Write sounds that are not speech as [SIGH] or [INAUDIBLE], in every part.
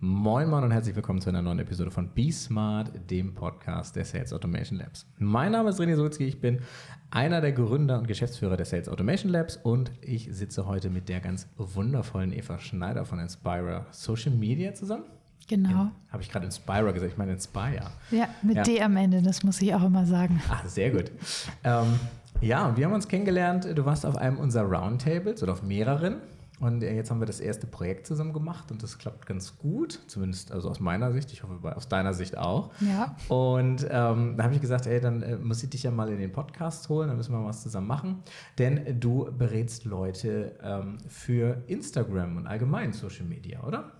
Moin Moin und herzlich willkommen zu einer neuen Episode von Be Smart, dem Podcast der Sales Automation Labs. Mein Name ist René Sulzki, ich bin einer der Gründer und Geschäftsführer der Sales Automation Labs und ich sitze heute mit der ganz wundervollen Eva Schneider von Inspira Social Media zusammen. Genau. Habe ich gerade Inspira gesagt, ich meine Inspire. Ja, mit ja. D am Ende, das muss ich auch immer sagen. Ach, sehr gut. ähm, ja, wir haben uns kennengelernt, du warst auf einem unserer Roundtables oder auf mehreren und jetzt haben wir das erste Projekt zusammen gemacht und das klappt ganz gut, zumindest also aus meiner Sicht, ich hoffe aus deiner Sicht auch. Ja. Und ähm, da habe ich gesagt, ey, dann äh, muss ich dich ja mal in den Podcast holen, dann müssen wir mal was zusammen machen, denn du berätst Leute ähm, für Instagram und allgemein Social Media, oder?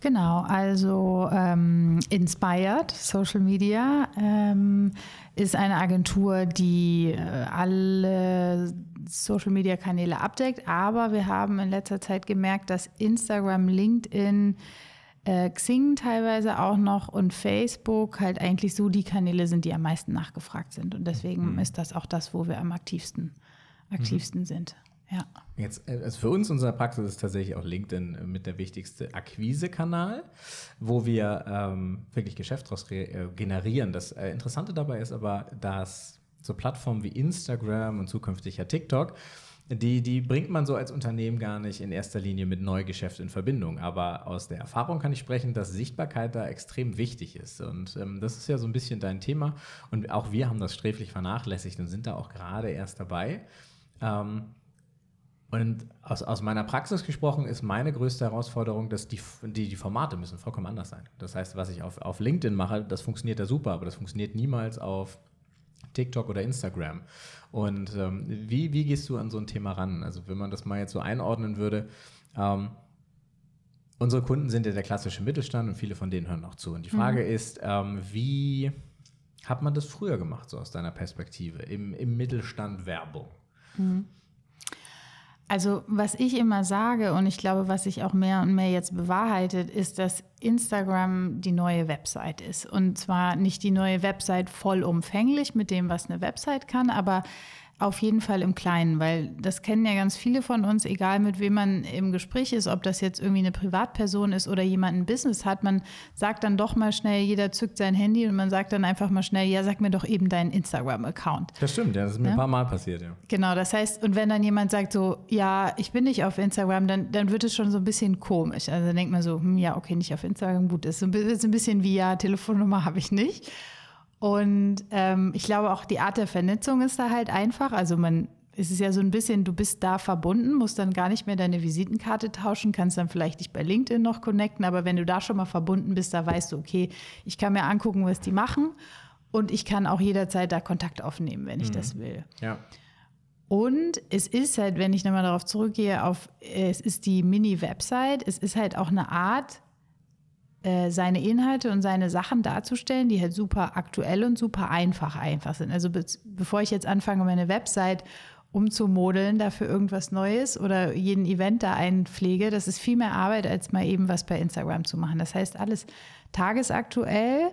Genau, also ähm, Inspired Social Media ähm, ist eine Agentur, die äh, alle Social Media Kanäle abdeckt, aber wir haben in letzter Zeit gemerkt, dass Instagram, LinkedIn, äh, Xing teilweise auch noch und Facebook halt eigentlich so die Kanäle sind, die am meisten nachgefragt sind. Und deswegen mhm. ist das auch das, wo wir am aktivsten, aktivsten mhm. sind. Ja. Jetzt, äh, also für uns, unsere Praxis ist tatsächlich auch LinkedIn äh, mit der wichtigste Akquise-Kanal, wo wir ähm, wirklich Geschäft daraus äh, generieren. Das äh, Interessante dabei ist aber, dass so Plattformen wie Instagram und zukünftig ja TikTok, die, die bringt man so als Unternehmen gar nicht in erster Linie mit Neugeschäft in Verbindung. Aber aus der Erfahrung kann ich sprechen, dass Sichtbarkeit da extrem wichtig ist. Und ähm, das ist ja so ein bisschen dein Thema. Und auch wir haben das sträflich vernachlässigt und sind da auch gerade erst dabei. Ähm, und aus, aus meiner Praxis gesprochen ist meine größte Herausforderung, dass die, die, die Formate müssen vollkommen anders sein. Das heißt, was ich auf, auf LinkedIn mache, das funktioniert ja super, aber das funktioniert niemals auf TikTok oder Instagram. Und ähm, wie, wie gehst du an so ein Thema ran? Also wenn man das mal jetzt so einordnen würde, ähm, unsere Kunden sind ja der klassische Mittelstand und viele von denen hören noch zu. Und die Frage mhm. ist, ähm, wie hat man das früher gemacht, so aus deiner Perspektive, im, im Mittelstand Werbung? Mhm. Also was ich immer sage und ich glaube, was sich auch mehr und mehr jetzt bewahrheitet, ist, dass Instagram die neue Website ist. Und zwar nicht die neue Website vollumfänglich mit dem, was eine Website kann, aber auf jeden Fall im Kleinen, weil das kennen ja ganz viele von uns, egal mit wem man im Gespräch ist, ob das jetzt irgendwie eine Privatperson ist oder jemand ein Business hat, man sagt dann doch mal schnell, jeder zückt sein Handy und man sagt dann einfach mal schnell, ja, sag mir doch eben deinen Instagram-Account. Das stimmt, ja, das ist mir ja? ein paar Mal passiert, ja. Genau, das heißt, und wenn dann jemand sagt so, ja, ich bin nicht auf Instagram, dann, dann wird es schon so ein bisschen komisch. Also dann denkt man so, hm, ja, okay, nicht auf Instagram, gut, ist, ist ein bisschen wie, ja, Telefonnummer [LAUGHS] habe ich nicht. Und ähm, ich glaube auch die Art der Vernetzung ist da halt einfach. Also man es ist ja so ein bisschen, du bist da verbunden, musst dann gar nicht mehr deine Visitenkarte tauschen, kannst dann vielleicht dich bei LinkedIn noch connecten, aber wenn du da schon mal verbunden bist, da weißt du, okay, ich kann mir angucken, was die machen und ich kann auch jederzeit da Kontakt aufnehmen, wenn ich mhm. das will. Ja. Und es ist halt, wenn ich nochmal darauf zurückgehe, auf, es ist die Mini-Website, es ist halt auch eine Art, äh, seine Inhalte und seine Sachen darzustellen, die halt super aktuell und super einfach einfach sind. Also be bevor ich jetzt anfange, meine Website umzumodeln, dafür irgendwas Neues oder jeden Event da einpflege, das ist viel mehr Arbeit, als mal eben was bei Instagram zu machen. Das heißt, alles tagesaktuell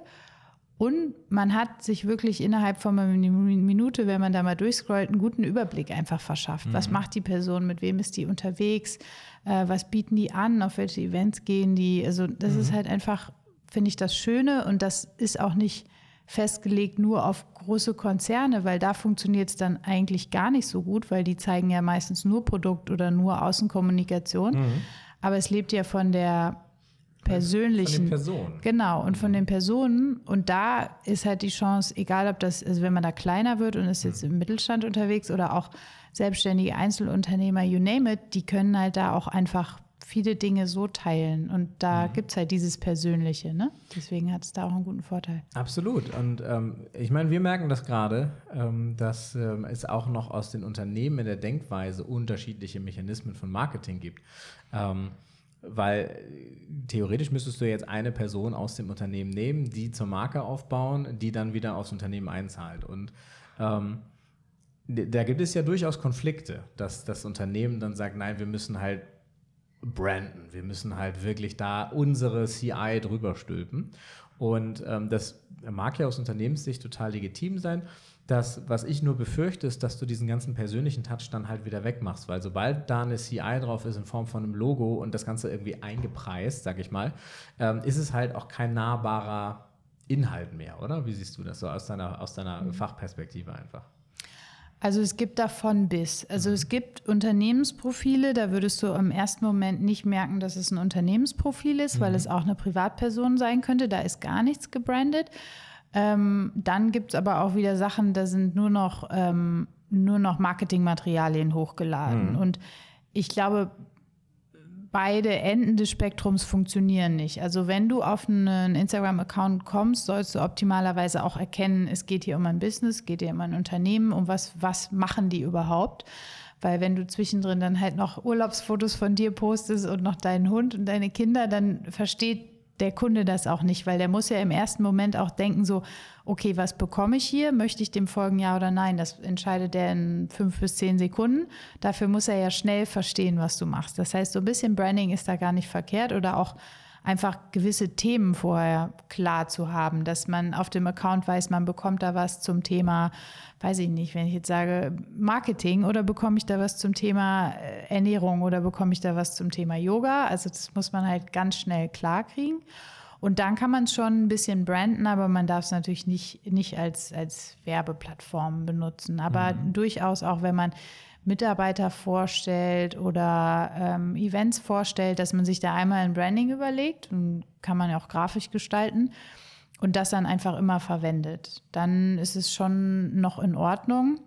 und man hat sich wirklich innerhalb von einer Minute, wenn man da mal durchscrollt, einen guten Überblick einfach verschafft. Mhm. Was macht die Person, mit wem ist die unterwegs, äh, was bieten die an, auf welche Events gehen die. Also das mhm. ist halt einfach, finde ich, das Schöne und das ist auch nicht festgelegt nur auf große Konzerne, weil da funktioniert es dann eigentlich gar nicht so gut, weil die zeigen ja meistens nur Produkt oder nur Außenkommunikation. Mhm. Aber es lebt ja von der persönlichen. Von den Personen. Genau, und von mhm. den Personen. Und da ist halt die Chance, egal ob das, also wenn man da kleiner wird und ist jetzt mhm. im Mittelstand unterwegs oder auch selbstständige Einzelunternehmer, you name it, die können halt da auch einfach viele Dinge so teilen. Und da mhm. es halt dieses Persönliche, ne? Deswegen hat es da auch einen guten Vorteil. Absolut. Und ähm, ich meine, wir merken das gerade, ähm, dass ähm, es auch noch aus den Unternehmen in der Denkweise unterschiedliche Mechanismen von Marketing gibt. Ähm, weil theoretisch müsstest du jetzt eine Person aus dem Unternehmen nehmen, die zur Marke aufbauen, die dann wieder aufs Unternehmen einzahlt. Und ähm, da gibt es ja durchaus Konflikte, dass das Unternehmen dann sagt, nein, wir müssen halt branden, wir müssen halt wirklich da unsere CI drüber stülpen. Und ähm, das mag ja aus Unternehmenssicht total legitim sein. Das, was ich nur befürchte, ist, dass du diesen ganzen persönlichen Touch dann halt wieder wegmachst, weil sobald da eine CI drauf ist in Form von einem Logo und das Ganze irgendwie eingepreist, sag ich mal, ähm, ist es halt auch kein nahbarer Inhalt mehr, oder? Wie siehst du das so aus deiner, aus deiner mhm. Fachperspektive einfach? Also es gibt davon bis. Also mhm. es gibt Unternehmensprofile, da würdest du im ersten Moment nicht merken, dass es ein Unternehmensprofil ist, mhm. weil es auch eine Privatperson sein könnte. Da ist gar nichts gebrandet. Ähm, dann gibt es aber auch wieder Sachen, da sind nur noch, ähm, nur noch Marketingmaterialien hochgeladen. Mhm. Und ich glaube, beide Enden des Spektrums funktionieren nicht. Also wenn du auf einen Instagram-Account kommst, sollst du optimalerweise auch erkennen, es geht hier um ein Business, es geht hier um ein Unternehmen, um was, was machen die überhaupt. Weil wenn du zwischendrin dann halt noch Urlaubsfotos von dir postest und noch deinen Hund und deine Kinder, dann versteht der Kunde das auch nicht, weil der muss ja im ersten Moment auch denken, so, okay, was bekomme ich hier? Möchte ich dem folgen, ja oder nein? Das entscheidet er in fünf bis zehn Sekunden. Dafür muss er ja schnell verstehen, was du machst. Das heißt, so ein bisschen Branding ist da gar nicht verkehrt oder auch einfach gewisse Themen vorher klar zu haben, dass man auf dem Account weiß, man bekommt da was zum Thema, weiß ich nicht, wenn ich jetzt sage Marketing oder bekomme ich da was zum Thema äh, Ernährung oder bekomme ich da was zum Thema Yoga. Also das muss man halt ganz schnell klar kriegen. Und dann kann man es schon ein bisschen branden, aber man darf es natürlich nicht, nicht als, als Werbeplattform benutzen. Aber mhm. durchaus auch, wenn man Mitarbeiter vorstellt oder ähm, Events vorstellt, dass man sich da einmal ein Branding überlegt und kann man ja auch grafisch gestalten und das dann einfach immer verwendet. Dann ist es schon noch in Ordnung.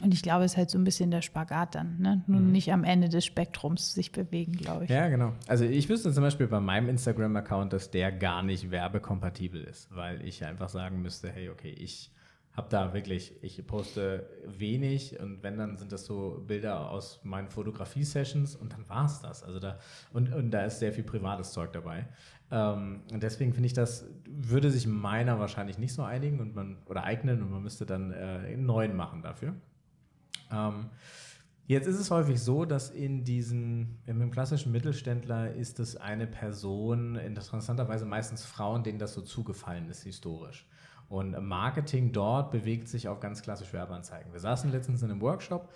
Und ich glaube, es ist halt so ein bisschen der Spagat dann, ne? Nun mhm. nicht am Ende des Spektrums sich bewegen, glaube ich. Ja, genau. Also ich wüsste zum Beispiel bei meinem Instagram-Account, dass der gar nicht werbekompatibel ist, weil ich einfach sagen müsste, hey, okay, ich habe da wirklich, ich poste wenig und wenn, dann sind das so Bilder aus meinen Fotografie-Sessions und dann war es das. Also da, und, und da ist sehr viel privates Zeug dabei. Ähm, und deswegen finde ich, das würde sich meiner wahrscheinlich nicht so einigen und man oder eignen und man müsste dann äh, einen neuen machen dafür. Ähm, jetzt ist es häufig so, dass in diesen, im klassischen Mittelständler ist es eine Person, interessanterweise meistens Frauen, denen das so zugefallen ist historisch. Und Marketing dort bewegt sich auf ganz klassische Werbeanzeigen. Wir saßen letztens in einem Workshop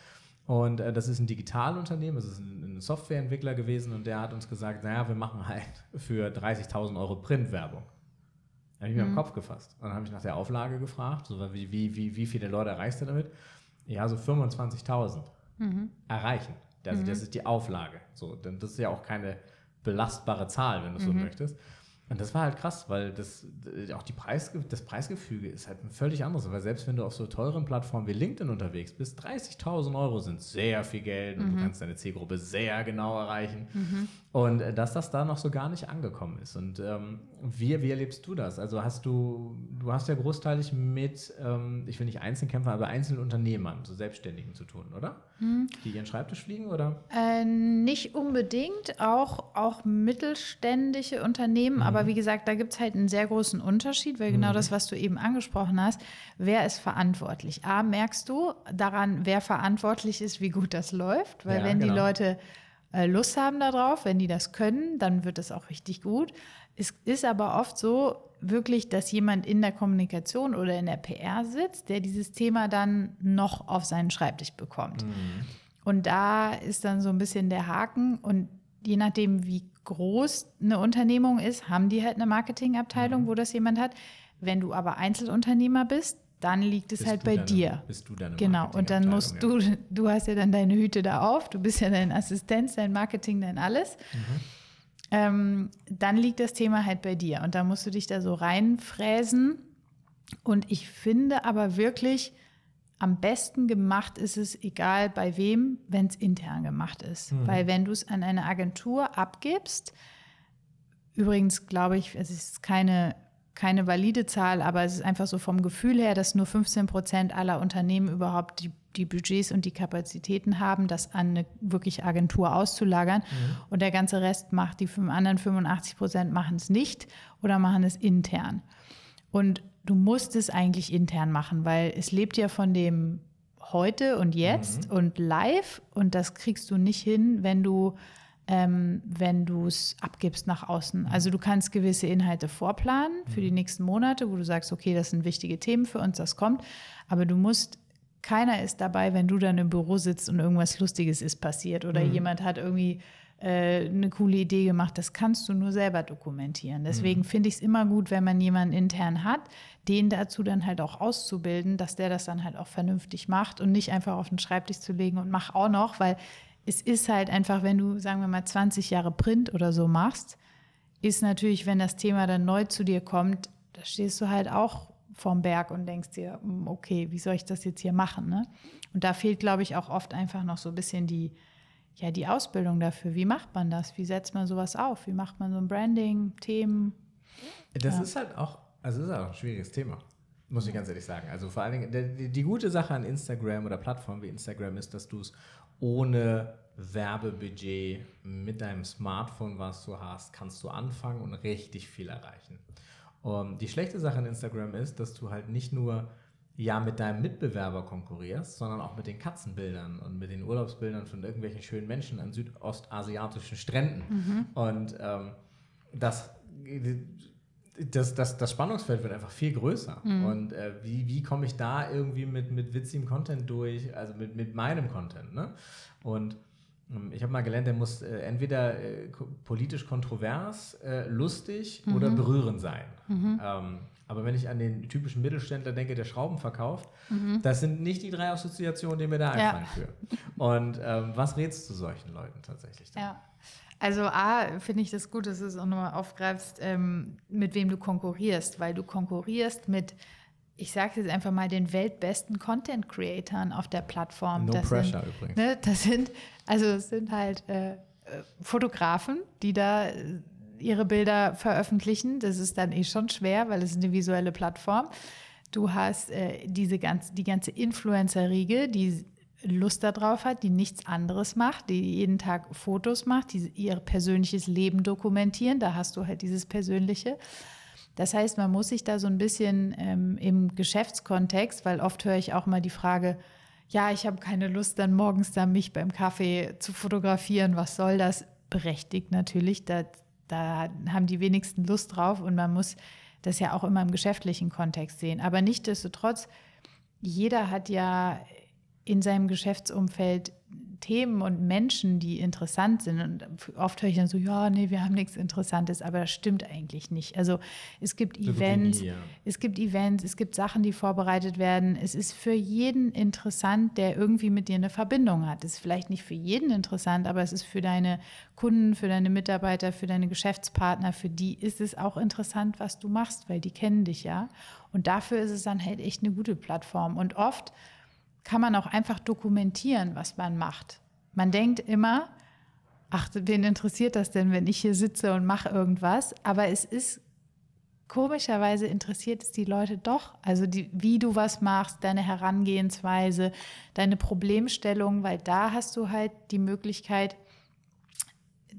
und äh, das ist ein Digitalunternehmen, das ist ein, Softwareentwickler gewesen und der hat uns gesagt, naja, wir machen halt für 30.000 Euro Printwerbung. Da habe ich mir mhm. am Kopf gefasst. Und dann habe ich nach der Auflage gefragt, so wie, wie, wie, wie viele Leute erreichst du damit? Ja, so 25.000 mhm. erreichen. Also mhm. das ist die Auflage. So, denn das ist ja auch keine belastbare Zahl, wenn du so mhm. möchtest. Und das war halt krass, weil das auch die Preis, das Preisgefüge ist halt ein völlig anderes. Weil selbst wenn du auf so teuren Plattformen wie LinkedIn unterwegs bist, 30.000 Euro sind sehr viel Geld und mhm. du kannst deine Zielgruppe sehr genau erreichen. Mhm. Und äh, dass das da noch so gar nicht angekommen ist. Und ähm, wie, wie erlebst du das? Also hast du, du hast ja großteilig mit, ähm, ich will nicht Einzelkämpfer, aber Einzelunternehmern, so Selbstständigen zu tun, oder? Mhm. Die ihren Schreibtisch fliegen, oder? Äh, nicht unbedingt, auch, auch mittelständische Unternehmen, aber aber wie gesagt, da gibt es halt einen sehr großen Unterschied, weil genau mhm. das, was du eben angesprochen hast, wer ist verantwortlich? A, merkst du daran, wer verantwortlich ist, wie gut das läuft, weil ja, wenn genau. die Leute Lust haben darauf, wenn die das können, dann wird es auch richtig gut. Es ist aber oft so, wirklich, dass jemand in der Kommunikation oder in der PR sitzt, der dieses Thema dann noch auf seinen Schreibtisch bekommt. Mhm. Und da ist dann so ein bisschen der Haken und je nachdem, wie groß eine Unternehmung ist, haben die halt eine Marketingabteilung, mhm. wo das jemand hat. Wenn du aber Einzelunternehmer bist, dann liegt es bist halt bei deine, dir. Bist du deine Genau, und dann musst ja. du, du hast ja dann deine Hüte da auf, du bist ja dein Assistenz, dein Marketing, dein alles. Mhm. Ähm, dann liegt das Thema halt bei dir und da musst du dich da so reinfräsen. Und ich finde aber wirklich, am besten gemacht ist es, egal bei wem, wenn es intern gemacht ist. Mhm. Weil wenn du es an eine Agentur abgibst, übrigens glaube ich, es ist keine, keine valide Zahl, aber es ist einfach so vom Gefühl her, dass nur 15 Prozent aller Unternehmen überhaupt die, die Budgets und die Kapazitäten haben, das an eine wirklich Agentur auszulagern. Mhm. Und der ganze Rest macht, die anderen 85 Prozent machen es nicht oder machen es intern. Und du musst es eigentlich intern machen, weil es lebt ja von dem heute und jetzt mhm. und live und das kriegst du nicht hin, wenn du ähm, wenn du es abgibst nach außen. Also du kannst gewisse Inhalte vorplanen für die Mhm. nächsten Monate, wo du sagst, okay, das sind wichtige Themen für uns, das kommt. Aber du musst, keiner ist dabei, wenn du dann im Büro sitzt und irgendwas Lustiges ist passiert oder Mhm. jemand hat irgendwie äh, eine coole Idee gemacht. Das kannst du nur selber dokumentieren. Deswegen Mhm. finde ich es immer gut, wenn man jemanden intern hat, den dazu dann halt auch auszubilden, dass der das dann halt auch vernünftig macht und nicht einfach auf den Schreibtisch zu legen und mach auch noch, weil es ist halt einfach, wenn du, sagen wir mal, 20 Jahre Print oder so machst, ist natürlich, wenn das Thema dann neu zu dir kommt, da stehst du halt auch vorm Berg und denkst dir, hm, okay, wie soll ich das jetzt hier machen? Ne? Und da fehlt, glaube ich, auch oft einfach noch so ein bisschen die, ja, die Ausbildung dafür. Wie macht man das? Wie setzt man sowas auf? Wie macht man so ein Branding, Themen? Das Ja. ist halt auch, also ist auch ein schwieriges Thema, muss ich ganz ehrlich sagen. Also vor allen Dingen, die, die gute Sache an Instagram oder Plattformen wie Instagram ist, dass du es ohne Werbebudget mit deinem Smartphone, was du hast, kannst du anfangen und richtig viel erreichen. Um, die schlechte Sache an Instagram ist, dass du halt nicht nur ja mit deinem Mitbewerber konkurrierst, sondern auch mit den Katzenbildern und mit den Urlaubsbildern von irgendwelchen schönen Menschen an südostasiatischen Stränden. Und ähm, das, das, das, das Spannungsfeld wird einfach viel größer. Und äh, wie, wie komme ich da irgendwie mit, mit witzigem Content durch, also mit, mit meinem Content? Ne? Und ähm, ich habe mal gelernt, der muss äh, entweder äh, politisch kontrovers, äh, lustig oder berührend sein. Ähm, aber wenn ich an den typischen Mittelständler denke, der Schrauben verkauft, das sind nicht die drei Assoziationen, die mir da Ja. einfallen für. Und ähm, was rätst du solchen Leuten tatsächlich? dann? Ja. Also A, finde ich das gut, dass du es auch nochmal aufgreifst, ähm, mit wem du konkurrierst, weil du konkurrierst mit, ich sage jetzt einfach mal, den weltbesten Content-Creatoren auf der Plattform. No das pressure sind, übrigens. Ne, das sind, also es sind halt äh, äh, Fotografen, die da äh, ihre Bilder veröffentlichen. Das ist dann eh schon schwer, weil es eine visuelle Plattform. Du hast äh, diese ganze, die ganze Influencer-Riege, die Lust darauf hat, die nichts anderes macht, die jeden Tag Fotos macht, die ihr persönliches Leben dokumentieren. Da hast du halt dieses Persönliche. Das heißt, man muss sich da so ein bisschen ähm, im Geschäftskontext, weil oft höre ich auch mal die Frage, ja, ich habe keine Lust, dann morgens da mich beim Kaffee zu fotografieren. Was soll das? Berechtigt natürlich. Da, da haben die wenigsten Lust drauf und man muss das ja auch immer im geschäftlichen Kontext sehen. Aber nichtsdestotrotz, jeder hat ja in seinem Geschäftsumfeld Themen und Menschen, die interessant sind. Und oft höre ich dann so, ja, nee, wir haben nichts Interessantes, aber das stimmt eigentlich nicht. Also es gibt Events, nie, ja. es gibt Events, es gibt Sachen, die vorbereitet werden. Es ist für jeden interessant, der irgendwie mit dir eine Verbindung hat. Es ist vielleicht nicht für jeden interessant, aber es ist für deine Kunden, für deine Mitarbeiter, für deine Geschäftspartner, für die ist es auch interessant, was du machst, weil die kennen dich ja. Und dafür ist es dann halt echt eine gute Plattform. Und oft kann man auch einfach dokumentieren, was man macht. Man denkt immer, ach, wen interessiert das denn, wenn ich hier sitze und mache irgendwas? Aber es ist komischerweise interessiert es die Leute doch. Also die, wie du was machst, deine Herangehensweise, deine Problemstellung, weil da hast du halt die Möglichkeit,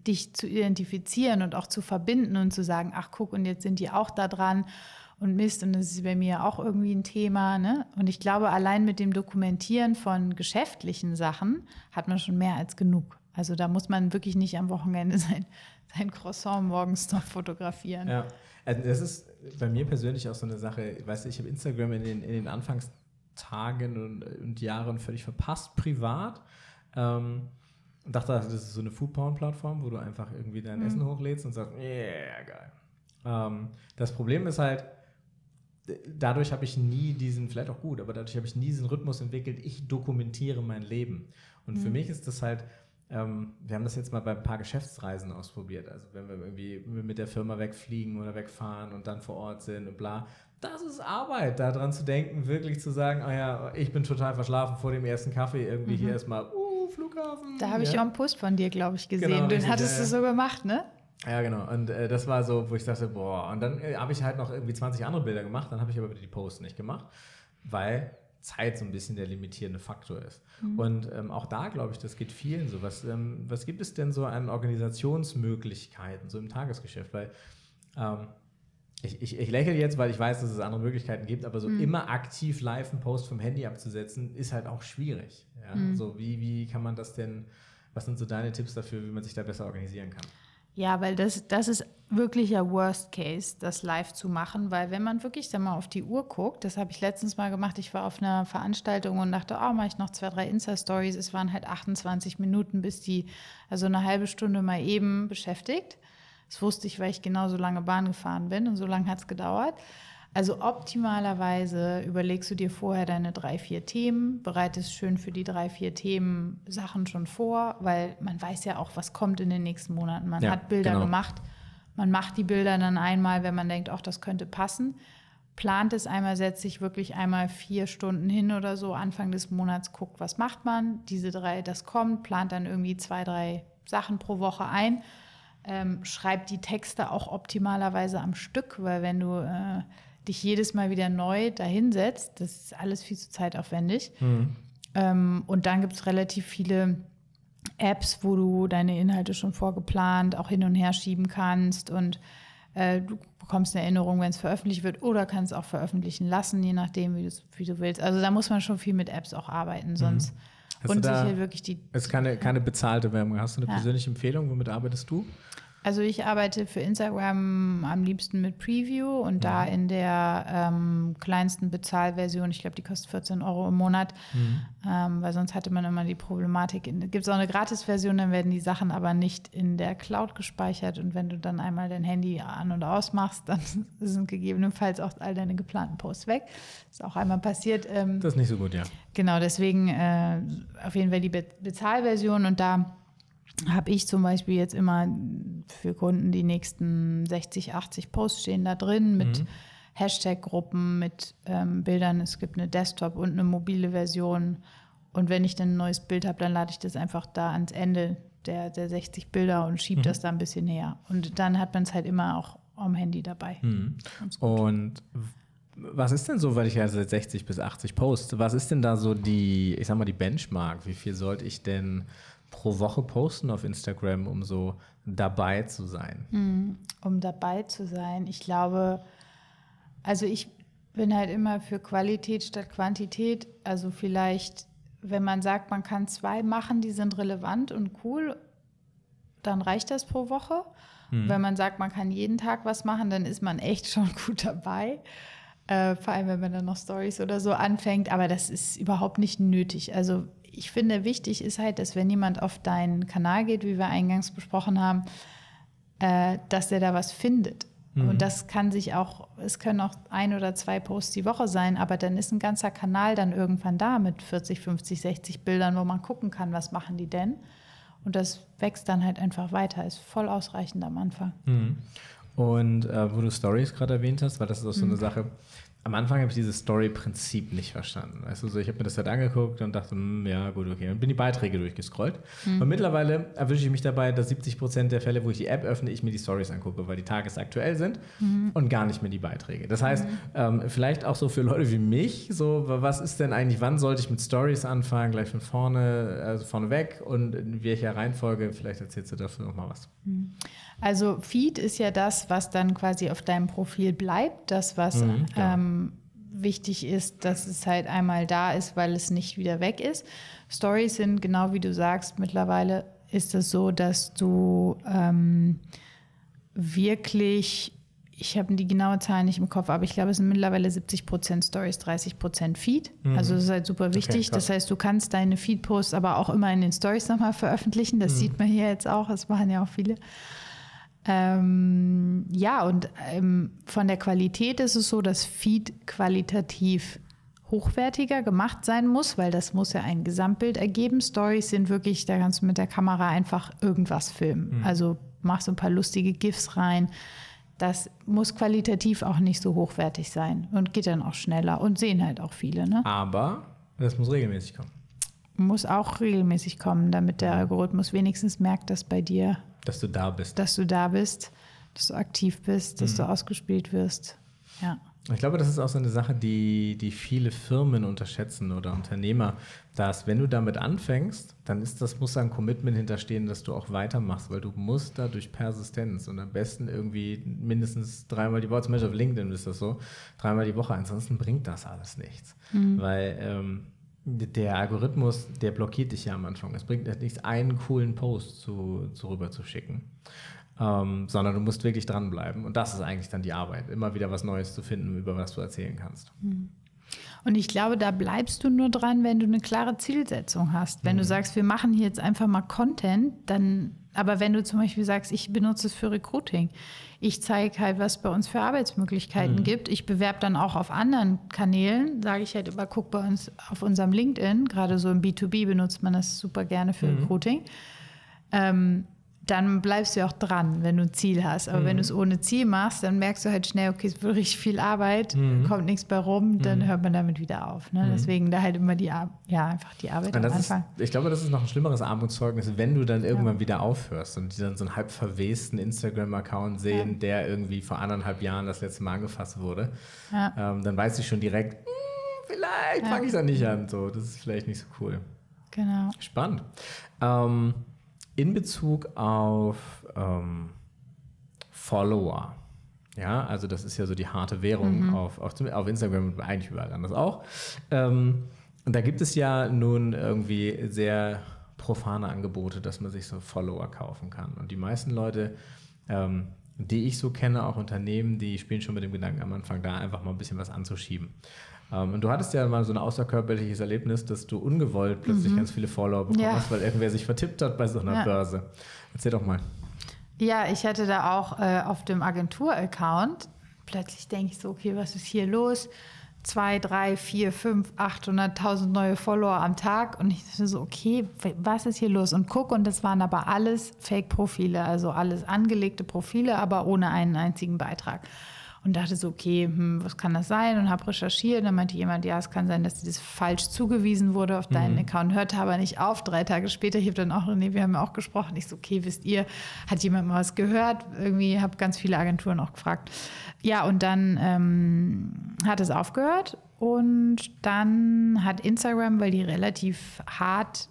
dich zu identifizieren und auch zu verbinden und zu sagen, ach guck, und jetzt sind die auch da dran und Mist, und das ist bei mir auch irgendwie ein Thema. Ne? Und ich glaube, allein mit dem Dokumentieren von geschäftlichen Sachen hat man schon mehr als genug. Also da muss man wirklich nicht am Wochenende [LAUGHS] sein, sein Croissant morgens noch fotografieren. Ja, also das ist bei mir persönlich auch so eine Sache, weißt du, ich habe Instagram in den, in den Anfangstagen und, und Jahren völlig verpasst, privat. Ähm, und dachte, das ist so eine Foodporn-Plattform, wo du einfach irgendwie dein Mhm. Essen hochlädst und sagst, yeah, geil. Ähm, das Problem ist halt, dadurch habe ich nie diesen, vielleicht auch gut, aber dadurch habe ich nie diesen Rhythmus entwickelt, ich dokumentiere mein Leben. Und für mich ist das halt, ähm, wir haben das jetzt mal bei ein paar Geschäftsreisen ausprobiert. Also wenn wir irgendwie mit der Firma wegfliegen oder wegfahren und dann vor Ort sind und bla. Das ist Arbeit, daran zu denken, wirklich zu sagen, ah ja, ich bin total verschlafen vor dem ersten Kaffee, irgendwie hier erstmal, uh, Flughafen. Da habe ich ja. auch einen Post von dir, glaube ich, gesehen. Genau, Den hattest ja, du so gemacht, ne? Ja, genau. Und äh, das war so, wo ich dachte, boah. Und dann äh, habe ich halt noch irgendwie 20 andere Bilder gemacht, dann habe ich aber die Posts nicht gemacht, weil Zeit so ein bisschen der limitierende Faktor ist. Und ähm, auch da glaube ich, das geht vielen so. Was, ähm, was gibt es denn so an Organisationsmöglichkeiten, so im Tagesgeschäft? Weil ähm, ich, ich, ich lächle jetzt, weil ich weiß, dass es andere Möglichkeiten gibt, aber so immer aktiv live einen Post vom Handy abzusetzen, ist halt auch schwierig. Ja? So, wie, wie kann man das denn Was sind so deine Tipps dafür, wie man sich da besser organisieren kann? Ja, weil das, das ist wirklich ja Worst Case, das live zu machen, weil wenn man wirklich dann mal auf die Uhr guckt, das habe ich letztens mal gemacht, ich war auf einer Veranstaltung und dachte, oh, mache ich noch zwei, drei Insta-Stories, es waren halt 28 Minuten, bis die, also eine halbe Stunde mal eben beschäftigt. Das wusste ich, weil ich genauso lange Bahn gefahren bin und so lange hat es gedauert. Also optimalerweise überlegst du dir vorher deine drei, vier Themen, bereitest schön für die drei, vier Themen Sachen schon vor, weil man weiß ja auch, was kommt in den nächsten Monaten. Man Ja, hat Bilder genau. gemacht, man macht die Bilder dann einmal, wenn man denkt, auch das könnte passen. Plant es einmal, setzt sich wirklich einmal vier Stunden hin oder so, Anfang des Monats guckt, was macht man. Diese drei, das kommt, plant dann irgendwie zwei, drei Sachen pro Woche ein. Ähm, schreibt die Texte auch optimalerweise am Stück, weil wenn du äh, dich jedes Mal wieder neu dahinsetzt, das ist alles viel zu zeitaufwendig. Ähm, und dann gibt es relativ viele Apps, wo du deine Inhalte schon vorgeplant auch hin und her schieben kannst und äh, du bekommst eine Erinnerung, wenn es veröffentlicht wird oder kannst auch veröffentlichen lassen, je nachdem, wie, wie du willst. Also da muss man schon viel mit Apps auch arbeiten, sonst Hast du und da- sich hier wirklich die Es ist keine, keine bezahlte Werbung. Hast du eine Ja. persönliche Empfehlung? Womit arbeitest du? Also ich arbeite für Instagram am liebsten mit Preview und da in der ähm, kleinsten Bezahlversion, ich glaube, die kostet 14 Euro im Monat, ähm, weil sonst hatte man immer die Problematik. Gibt es auch eine Gratisversion, dann werden die Sachen aber nicht in der Cloud gespeichert und wenn du dann einmal dein Handy an und aus machst, dann [LAUGHS] sind gegebenenfalls auch all deine geplanten Posts weg. Ist auch einmal passiert. Ähm, Das ist nicht so gut, ja. Genau, deswegen äh, auf jeden Fall die Be Bezahlversion und da habe ich zum Beispiel jetzt immer für Kunden die nächsten 60, 80 Posts stehen da drin mit Hashtag-Gruppen, mit ähm, Bildern. Es gibt eine Desktop- und eine mobile Version. Und wenn ich dann ein neues Bild habe, dann lade ich das einfach da ans Ende der, der 60 Bilder und schiebe das da ein bisschen näher. Und dann hat man es halt immer auch am Handy dabei. Gut. Und was ist denn so, weil ich ja seit 60 bis 80 poste, was ist denn da so die, ich sag mal, die Benchmark? Wie viel sollte ich denn pro Woche posten auf Instagram, um so dabei zu sein? um dabei zu sein. Ich glaube, also ich bin halt immer für Qualität statt Quantität. Also vielleicht, wenn man sagt, man kann zwei machen, die sind relevant und cool, dann reicht das pro Woche. Wenn man sagt, man kann jeden Tag was machen, dann ist man echt [LAUGHS] schon gut dabei. Äh, vor allem, wenn man dann noch Stories oder so anfängt. Aber das ist überhaupt nicht nötig. Also ich finde, wichtig ist halt, dass wenn jemand auf deinen Kanal geht, wie wir eingangs besprochen haben, äh, dass der da was findet. Und das kann sich auch, es können auch ein oder zwei Posts die Woche sein, aber dann ist ein ganzer Kanal dann irgendwann da mit 40, 50, 60 Bildern, wo man gucken kann, was machen die denn. Und das wächst dann halt einfach weiter, ist voll ausreichend am Anfang. Und äh, wo du Stories gerade erwähnt hast, weil das ist auch so Mhm. eine Sache. Am Anfang habe ich dieses Story-Prinzip nicht verstanden. Weißt du, so, ich habe mir das halt angeguckt und dachte, hm, ja, gut, okay. Und bin die Beiträge durchgescrollt. Mhm. Und mittlerweile erwische ich mich dabei, dass 70 Prozent der Fälle, wo ich die App öffne, ich mir die Stories angucke, weil die tagesaktuell sind Mhm. und gar nicht mehr die Beiträge. Das heißt, ähm, vielleicht auch so für Leute wie mich, so, was ist denn eigentlich, wann sollte ich mit Stories anfangen? Gleich von vorne, also vorne weg und in welcher Reihenfolge? Vielleicht erzählst du dafür noch mal was. Also Feed ist ja das, was dann quasi auf deinem Profil bleibt, das, was Mhm, ja. Ähm, wichtig ist, dass es halt einmal da ist, weil es nicht wieder weg ist. Stories sind, genau wie du sagst, mittlerweile ist es so, dass du ähm, wirklich, ich habe die genaue Zahl nicht im Kopf, aber ich glaube, es sind mittlerweile 70 Prozent Stories, 30 Prozent Feed. Also das ist halt super wichtig. krass. das heißt, du kannst deine Feed-Posts aber auch immer in den Stories nochmal veröffentlichen. Das sieht man hier jetzt auch, das machen ja auch viele. Ähm, ja, und ähm, von der Qualität ist es so, dass Feed qualitativ hochwertiger gemacht sein muss, weil das muss ja ein Gesamtbild ergeben. Stories sind wirklich, da kannst du mit der Kamera einfach irgendwas filmen. Also machst du ein paar lustige GIFs rein. Das muss qualitativ auch nicht so hochwertig sein und geht dann auch schneller und sehen halt auch viele. Ne? Aber das muss regelmäßig kommen. Muss auch regelmäßig kommen, damit der Algorithmus wenigstens merkt, dass bei dir Dass du da bist. dass du da bist, dass du aktiv bist, dass du ausgespielt wirst. Ja. Ich glaube, das ist auch so eine Sache, die, die viele Firmen unterschätzen oder Unternehmer, dass wenn du damit anfängst, dann ist das, muss da ein Commitment hinterstehen, dass du auch weitermachst, weil du musst da durch Persistenz und am besten irgendwie mindestens dreimal die Woche, zum Beispiel auf LinkedIn ist das so, dreimal die Woche, ansonsten bringt das alles nichts. Weil ähm, der Algorithmus, der blockiert dich ja am Anfang. Es bringt nichts, einen coolen Post zu, zu rüber zu schicken. Ähm, sondern du musst wirklich dranbleiben. Und das ist eigentlich dann die Arbeit, immer wieder was Neues zu finden, über was du erzählen kannst. Hm. Und ich glaube, da bleibst du nur dran, wenn du eine klare Zielsetzung hast. Wenn mhm. du sagst, wir machen hier jetzt einfach mal Content, dann, aber wenn du zum Beispiel sagst, ich benutze es für Recruiting, ich zeige halt, was bei uns für Arbeitsmöglichkeiten mhm. gibt. Ich bewerbe dann auch auf anderen Kanälen, sage ich halt immer, guck bei uns auf unserem LinkedIn, gerade so im B2B benutzt man das super gerne für mhm. Recruiting. Ähm, dann bleibst du ja auch dran, wenn du ein Ziel hast. Aber mhm. wenn du es ohne Ziel machst, dann merkst du halt schnell, okay, es wird richtig viel Arbeit, mhm. kommt nichts bei rum, dann mhm. hört man damit wieder auf. Ne? Mhm. Deswegen da halt immer die, ja, einfach die Arbeit am Anfang. Ist, ich glaube, das ist noch ein schlimmeres Armutszeugnis, wenn du dann irgendwann ja. wieder aufhörst und die dann so einen halb verwesten Instagram-Account sehen, ja. der irgendwie vor anderthalb Jahren das letzte Mal angefasst wurde. Ja. Ähm, dann weiß ich schon direkt, hm, vielleicht fange ich da nicht an. So, das ist vielleicht nicht so cool. Genau. Spannend. Ähm, in Bezug auf ähm, Follower. Ja, also das ist ja so die harte Währung mhm. auf, auf, auf, Instagram und eigentlich überall anders auch. Ähm, und da gibt es ja nun irgendwie sehr profane Angebote, dass man sich so Follower kaufen kann. Und die meisten Leute, ähm, die ich so kenne, auch Unternehmen, die spielen schon mit dem Gedanken am Anfang, da einfach mal ein bisschen was anzuschieben. Um, und du hattest ja mal so ein außerkörperliches Erlebnis, dass du ungewollt plötzlich mhm. ganz viele Follower bekommen ja. hast, weil irgendwer sich vertippt hat bei so einer ja. Börse. Erzähl doch mal. Ja, ich hatte da auch äh, auf dem Agentur-Account, plötzlich denke ich so, okay, was ist hier los? Zwei, drei, vier, fünf, 800.000 neue Follower am Tag. Und ich dachte so, okay, was ist hier los? Und guck, und das waren aber alles Fake-Profile, also alles angelegte Profile, aber ohne einen einzigen Beitrag und dachte so, okay, hm, was kann das sein? Und habe recherchiert. Und dann meinte jemand, ja, es kann sein, dass das falsch zugewiesen wurde auf deinen mhm. Account. Hörte aber nicht auf. Drei Tage später, ich habe dann auch, nee, wir haben ja auch gesprochen. Ich so, okay, wisst ihr, hat jemand mal was gehört? Irgendwie habe ganz viele Agenturen auch gefragt. Ja, und dann ähm, hat es aufgehört. Und dann hat Instagram, weil die relativ hart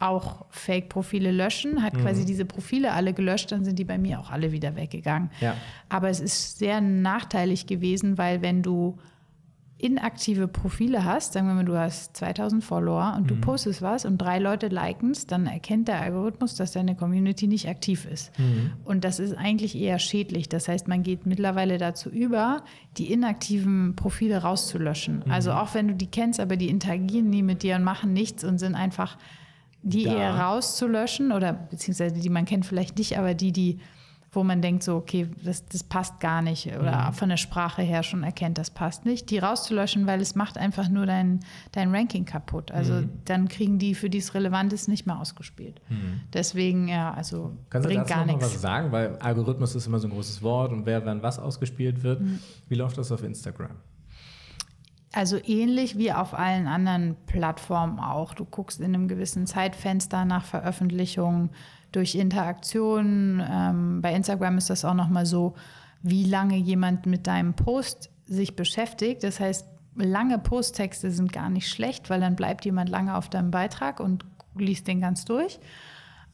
auch Fake-Profile löschen, hat mhm. quasi diese Profile alle gelöscht, dann sind die bei mir auch alle wieder weggegangen. Ja. Aber es ist sehr nachteilig gewesen, weil wenn du inaktive Profile hast, sagen wir mal, du hast 2000 Follower und mhm. du postest was und drei Leute liken es, dann erkennt der Algorithmus, dass deine Community nicht aktiv ist. Mhm. Und das ist eigentlich eher schädlich. Das heißt, man geht mittlerweile dazu über, die inaktiven Profile rauszulöschen. Mhm. Also auch wenn du die kennst, aber die interagieren nie mit dir und machen nichts und sind einfach die da. eher rauszulöschen oder beziehungsweise die man kennt vielleicht nicht, aber die, die, wo man denkt so, okay, das, das passt gar nicht oder mhm. von der Sprache her schon erkennt, das passt nicht, die rauszulöschen, weil es macht einfach nur dein, dein Ranking kaputt. Also mhm. dann kriegen die, für die es relevant ist, nicht mehr ausgespielt. Mhm. Deswegen, ja, also Kannst bringt du dazu gar nichts. was sagen? Weil Algorithmus ist immer so ein großes Wort und wer wann was ausgespielt wird. Mhm. Wie läuft das auf Instagram? Also ähnlich wie auf allen anderen Plattformen auch. Du guckst in einem gewissen Zeitfenster nach Veröffentlichungen durch Interaktionen. Ähm, bei Instagram ist das auch nochmal so, wie lange jemand mit deinem Post sich beschäftigt. Das heißt, lange Posttexte sind gar nicht schlecht, weil dann bleibt jemand lange auf deinem Beitrag und liest den ganz durch.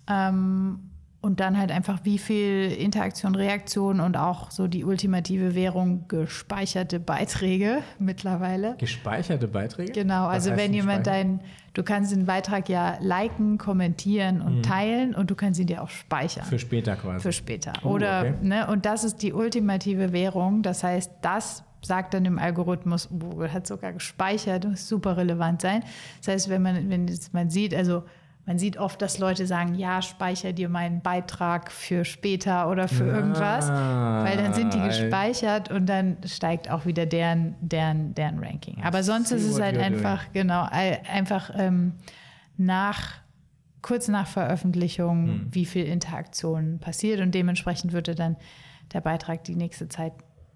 Ähm, und dann halt einfach, wie viel Interaktion, Reaktion und auch so die ultimative Währung gespeicherte Beiträge [LAUGHS] mittlerweile. Gespeicherte Beiträge? Genau, Was also wenn jemand dein, du kannst den Beitrag ja liken, kommentieren und mhm. teilen und du kannst ihn dir auch speichern. Für später quasi. Für später. Oh, Oder, okay. ne, und das ist die ultimative Währung. Das heißt, das sagt dann im Algorithmus, Google hat sogar gespeichert, muss super relevant sein. Das heißt, wenn man, wenn man sieht, also man sieht oft, dass Leute sagen, ja, speicher dir meinen Beitrag für später oder für ja, irgendwas, weil dann sind die gespeichert und dann steigt auch wieder deren, deren, deren Ranking. Aber sonst ist es halt einfach, doing. genau, einfach ähm, nach, kurz nach Veröffentlichung, hm. wie viel Interaktion passiert und dementsprechend wird dann der Beitrag die nächste Zeit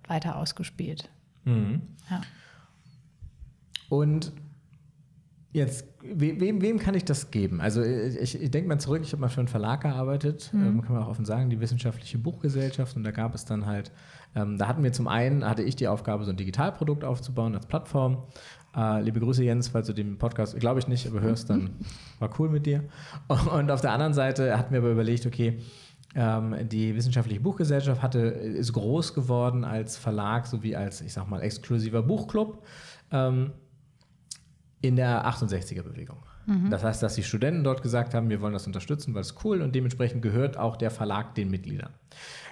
weiter ausgespielt. Mhm. Ja. Und Jetzt, wem, wem kann ich das geben? Also ich, ich denke mal zurück, ich habe mal für einen Verlag gearbeitet, mhm. ähm, kann man auch offen sagen, die Wissenschaftliche Buchgesellschaft. Und da gab es dann halt, ähm, da hatten wir zum einen, hatte ich die Aufgabe, so ein Digitalprodukt aufzubauen als Plattform. Äh, liebe Grüße Jens, falls du den Podcast, glaube ich nicht, aber hörst, dann war cool mit dir. [LAUGHS] Und auf der anderen Seite hatten wir aber überlegt, okay, ähm, die Wissenschaftliche Buchgesellschaft hatte, ist groß geworden als Verlag sowie als, ich sag mal, exklusiver Buchclub. Ähm, in der 68er-Bewegung. Mhm. Das heißt, dass die Studenten dort gesagt haben, wir wollen das unterstützen, weil es cool und dementsprechend gehört auch der Verlag den Mitgliedern.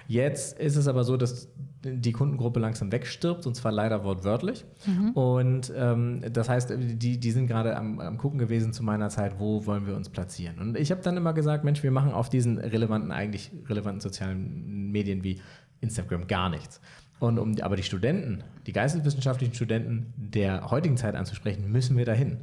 Jetzt ist es aber so, dass die Kundengruppe langsam wegstirbt und zwar leider wortwörtlich. Mhm. Und ähm, das heißt, die, die sind gerade am, am Gucken gewesen zu meiner Zeit, wo wollen wir uns platzieren. Und ich habe dann immer gesagt, Mensch, wir machen auf diesen relevanten, eigentlich relevanten sozialen Medien wie Instagram gar nichts. Und um aber die Studenten, die geisteswissenschaftlichen Studenten der heutigen Zeit anzusprechen, müssen wir dahin.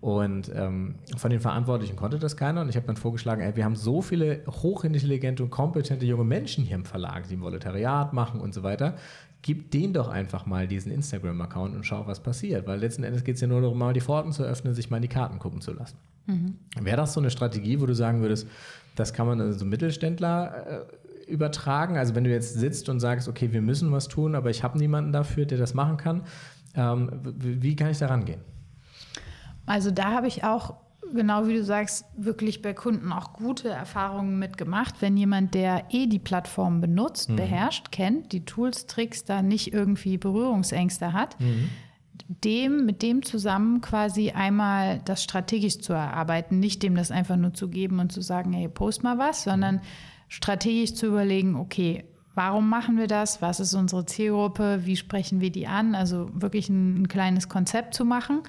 Und ähm, von den Verantwortlichen konnte das keiner. Und ich habe dann vorgeschlagen, ey, wir haben so viele hochintelligente und kompetente junge Menschen hier im Verlag, die ein Volontariat machen und so weiter. Gib denen doch einfach mal diesen Instagram-Account und schau, was passiert. Weil letzten Endes geht es ja nur darum, mal die Pforten zu öffnen, sich mal in die Karten gucken zu lassen. Mhm. Wäre das so eine Strategie, wo du sagen würdest, das kann man also so Mittelständler äh, übertragen? Also wenn du jetzt sitzt und sagst, okay, wir müssen was tun, aber ich habe niemanden dafür, der das machen kann, ähm, wie kann ich da rangehen? Also da habe ich auch, genau wie du sagst, wirklich bei Kunden auch gute Erfahrungen mitgemacht. Wenn jemand, der eh die Plattform benutzt, mhm. beherrscht, kennt, die Tools, Tricks, da nicht irgendwie Berührungsängste hat, mhm. dem, mit dem zusammen quasi einmal das strategisch zu erarbeiten, nicht dem das einfach nur zu geben und zu sagen, hey, post mal was, sondern mhm. Strategisch zu überlegen, okay, Warum machen wir das? Was ist unsere Zielgruppe? Wie sprechen wir die an? Also wirklich ein, ein kleines Konzept zu machen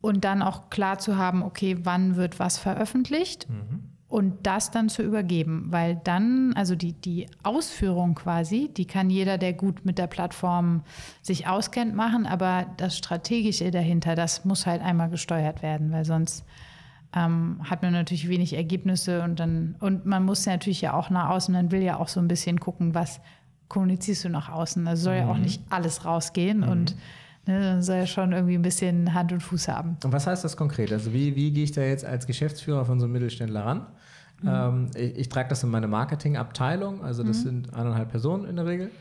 und dann auch klar zu haben, okay, wann wird was veröffentlicht mhm. und das dann zu übergeben, weil dann, also die, die Ausführung quasi, die kann jeder, der gut mit der Plattform sich auskennt, machen, aber das Strategische dahinter, das muss halt einmal gesteuert werden, weil sonst ähm, hat man natürlich wenig Ergebnisse und dann, und man muss natürlich ja auch nach außen, man will ja auch so ein bisschen gucken, was kommunizierst du nach außen. Also soll mhm. ja auch mhm. nicht alles rausgehen mhm. und Ne, soll ja schon irgendwie ein bisschen Hand und Fuß haben. Und was heißt das konkret? Also wie, wie gehe ich da jetzt als Geschäftsführer von so einem Mittelständler ran? Mhm. Ähm, ich, ich, trage das in meine Marketingabteilung, also das mhm. sind eineinhalb Personen in der Regel.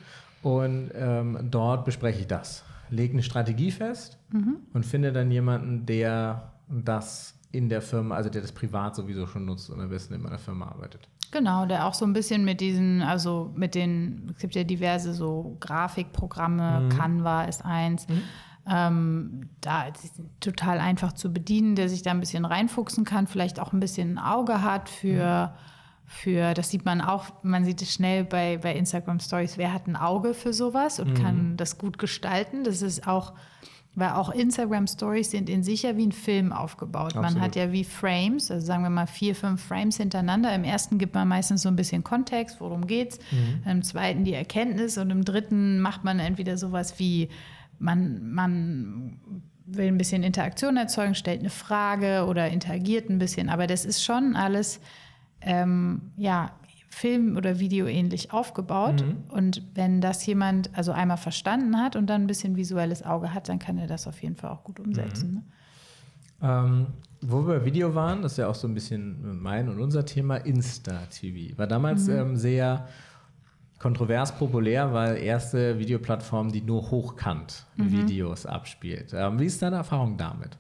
Und ähm, dort bespreche ich das. Lege eine Strategie fest mhm. und finde dann jemanden, der das in der Firma, also der das privat sowieso schon nutzt und am besten in meiner Firma arbeitet. Genau, der auch so ein bisschen mit diesen, also mit den, es gibt ja diverse so Grafikprogramme, mhm. Canva ist eins. Mhm. Ähm, da ist total einfach zu bedienen, der sich da ein bisschen reinfuchsen kann, vielleicht auch ein bisschen ein Auge hat für, mhm. für das sieht man auch, man sieht es schnell bei, bei Instagram Stories, wer hat ein Auge für sowas und mhm. kann das gut gestalten. Das ist auch weil auch Instagram Stories sind in sich ja wie ein Film aufgebaut. Absolut. Man hat ja wie Frames, also sagen wir mal vier, fünf Frames hintereinander. Im ersten gibt man meistens so ein bisschen Kontext, worum geht's. Mhm. Im zweiten die Erkenntnis und im dritten macht man entweder sowas wie man, man will ein bisschen Interaktion erzeugen, stellt eine Frage oder interagiert ein bisschen. Aber das ist schon alles ähm, ja Film- oder Video ähnlich aufgebaut. Mhm. Und wenn das jemand also einmal verstanden hat und dann ein bisschen visuelles Auge hat, dann kann er das auf jeden Fall auch gut umsetzen. Mhm. Ne? Ähm, wo wir bei Video waren, das ist ja auch so ein bisschen mein und unser Thema, Insta-TV. War damals mhm. ähm, sehr kontrovers populär, weil erste Videoplattform, die nur hochkant mhm. Videos abspielt. Ähm, wie ist deine Erfahrung damit?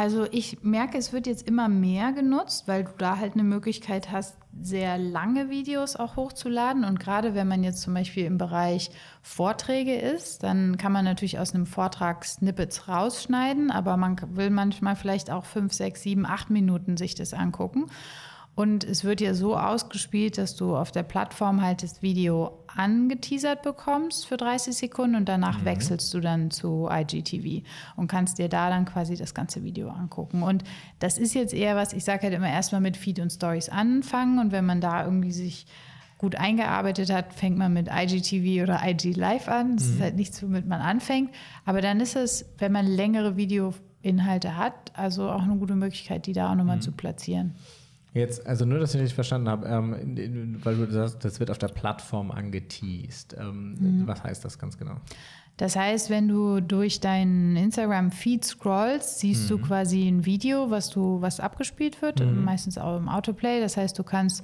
Also ich merke, es wird jetzt immer mehr genutzt, weil du da halt eine Möglichkeit hast, sehr lange Videos auch hochzuladen. Und gerade wenn man jetzt zum Beispiel im Bereich Vorträge ist, dann kann man natürlich aus einem Vortrag Snippets rausschneiden, aber man will manchmal vielleicht auch fünf, sechs, sieben, acht Minuten sich das angucken. Und es wird ja so ausgespielt, dass du auf der Plattform halt das Video angeteasert bekommst für 30 Sekunden und danach mhm. wechselst du dann zu IGTV und kannst dir da dann quasi das ganze Video angucken. Und das ist jetzt eher was, ich sage halt immer erstmal mit Feed und Stories anfangen und wenn man da irgendwie sich gut eingearbeitet hat, fängt man mit IGTV oder IG Live an. Das mhm. ist halt nichts, womit man anfängt. Aber dann ist es, wenn man längere Videoinhalte hat, also auch eine gute Möglichkeit, die da auch nochmal mhm. zu platzieren. Jetzt, also nur, dass ich nicht verstanden habe, ähm, weil du sagst, das wird auf der Plattform angeteased. Ähm, mhm. Was heißt das ganz genau? Das heißt, wenn du durch deinen Instagram-Feed scrollst, siehst mhm. du quasi ein Video, was du, was abgespielt wird, mhm. meistens auch im Autoplay. Das heißt, du kannst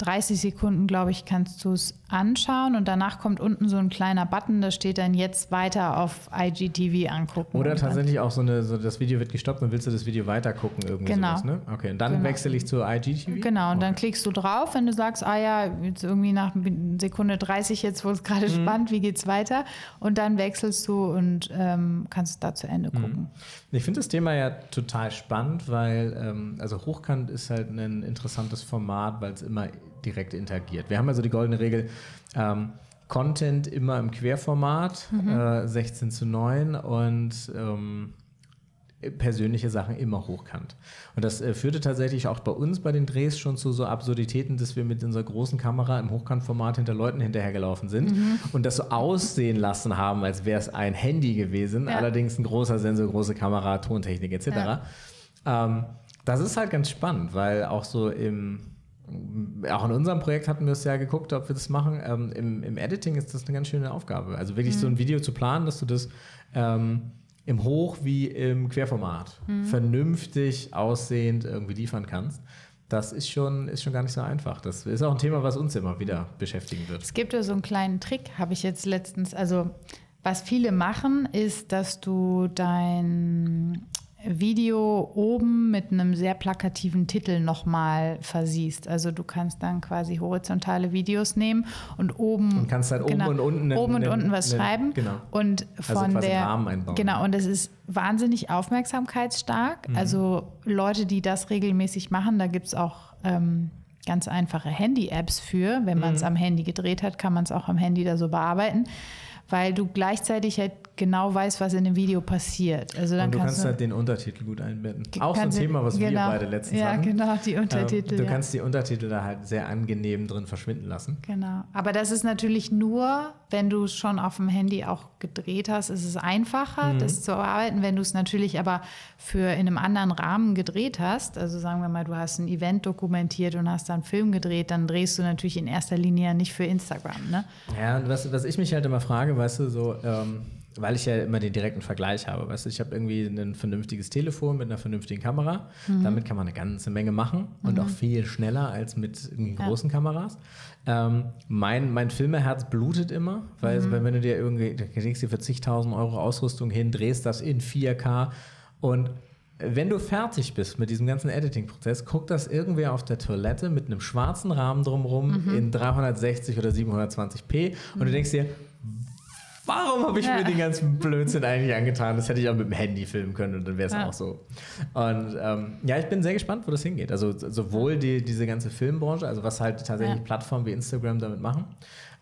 30 Sekunden, glaube ich, kannst du es anschauen und danach kommt unten so ein kleiner Button, da steht dann jetzt weiter auf IGTV angucken. Oder tatsächlich auch so eine, so das Video wird gestoppt und willst du das Video weiter gucken irgendwie genau. sowas, ne? Okay, und dann genau. wechsle ich zur IGTV? Genau, und okay. dann klickst du drauf, wenn du sagst, ah ja, jetzt irgendwie nach Sekunde 30 jetzt wurde es gerade mhm. spannend, wie geht's weiter? Und dann wechselst du und ähm, kannst da zu Ende mhm. gucken. Ich finde das Thema ja total spannend, weil ähm, also Hochkant ist halt ein interessantes Format, weil es immer direkt interagiert. Wir haben also die goldene Regel, ähm, Content immer im Querformat, mhm. äh, 16 zu 9 und ähm, persönliche Sachen immer hochkant. Und das äh, führte tatsächlich auch bei uns bei den Drehs schon zu so Absurditäten, dass wir mit unserer großen Kamera im Hochkantformat hinter Leuten hinterhergelaufen sind mhm. und das so aussehen lassen haben, als wäre es ein Handy gewesen, ja. allerdings ein großer Sensor, große Kamera, Tontechnik etc. Ja. Ähm, das ist halt ganz spannend, weil auch so im auch in unserem Projekt hatten wir es ja geguckt, ob wir das machen. Ähm, im, im, Editing ist das eine ganz schöne Aufgabe. Also wirklich mhm. so ein Video zu planen, dass du das ähm, im Hoch- wie im Querformat mhm. vernünftig aussehend irgendwie liefern kannst. Das ist schon, ist schon gar nicht so einfach. Das ist auch ein Thema, was uns immer wieder beschäftigen wird. Es gibt ja so einen kleinen Trick, habe ich jetzt letztens, also was viele machen, ist, dass du dein Video oben mit einem sehr plakativen Titel nochmal versiehst. Also du kannst dann quasi horizontale Videos nehmen und oben und kannst dann genau, oben und unten oben und unten was einen, schreiben genau. und von also der Rahmen einbauen. genau und es ist wahnsinnig aufmerksamkeitsstark. Mhm. Also Leute, die das regelmäßig machen, da gibt es auch ähm, ganz einfache Handy-Apps für. Wenn man es mhm. am Handy gedreht hat, kann man es auch am Handy da so bearbeiten weil du gleichzeitig halt genau weißt, was in dem Video passiert. Also dann und du kannst, kannst halt den Untertitel gut einbetten. Auch so ein Thema, was genau, wir beide letztens ja, hatten. Ja, genau, die Untertitel. Ähm, du ja. kannst die Untertitel da halt sehr angenehm drin verschwinden lassen. Genau. Aber das ist natürlich nur, wenn du es schon auf dem Handy auch gedreht hast, ist es einfacher, mhm. das zu arbeiten. Wenn du es natürlich aber für in einem anderen Rahmen gedreht hast, also sagen wir mal, du hast ein Event dokumentiert und hast dann einen Film gedreht, dann drehst du natürlich in erster Linie nicht für Instagram. Ne? Ja, und was, was ich mich halt immer frage, weißt du, so, ähm, weil ich ja immer den direkten Vergleich habe. Weißt du, ich habe irgendwie ein vernünftiges Telefon mit einer vernünftigen Kamera. Mhm. Damit kann man eine ganze Menge machen und mhm. auch viel schneller als mit großen ja. Kameras. Ähm, mein, mein Filmeherz blutet immer, weil mhm. wenn du dir irgendwie, du kriegst dir für zigtausend Euro Ausrüstung hin, drehst das in 4K und wenn du fertig bist mit diesem ganzen Editing-Prozess, guckt das irgendwer auf der Toilette mit einem schwarzen Rahmen drumherum mhm. in 360 oder 720p und du mhm. denkst dir, warum habe ich ja. mir den ganzen Blödsinn eigentlich angetan? Das hätte ich auch mit dem Handy filmen können und dann wäre es ja. auch so. Und ähm, ja, ich bin sehr gespannt, wo das hingeht. Also sowohl die, diese ganze Filmbranche, also was halt tatsächlich ja. Plattformen wie Instagram damit machen,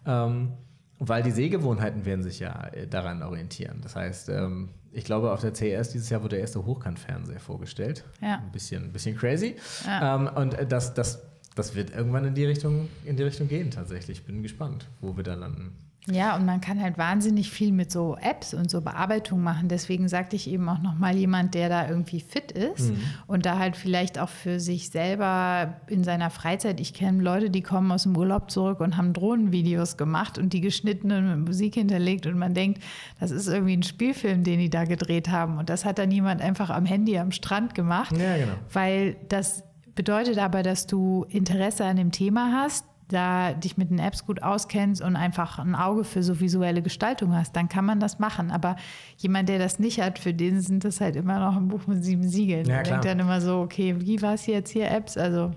ähm, weil die Sehgewohnheiten werden sich ja äh, daran orientieren. Das heißt, ähm, ich glaube, auf der CES dieses Jahr wurde der erste Hochkantfernseher vorgestellt. Ja. Ein bisschen, ein bisschen crazy. Ja. Ähm, und das, das, das wird irgendwann in die Richtung, in die Richtung gehen tatsächlich. Ich bin gespannt, wo wir da landen. Ja, und man kann halt wahnsinnig viel mit so Apps und so Bearbeitung machen. Deswegen sagte ich eben auch nochmal jemand, der da irgendwie fit ist mhm. und da halt vielleicht auch für sich selber in seiner Freizeit. Ich kenne Leute, die kommen aus dem Urlaub zurück und haben Drohnenvideos gemacht und die geschnittene Musik hinterlegt und man denkt, das ist irgendwie ein Spielfilm, den die da gedreht haben. Und das hat dann jemand einfach am Handy am Strand gemacht, ja, genau. weil das bedeutet aber, dass du Interesse an dem Thema hast, da dich mit den Apps gut auskennst und einfach ein Auge für so visuelle Gestaltung hast, dann kann man das machen. Aber jemand, der das nicht hat, für den sind das halt immer noch ein Buch mit sieben Siegeln. Ja, denkt dann immer so, okay, wie war es jetzt hier Apps? Also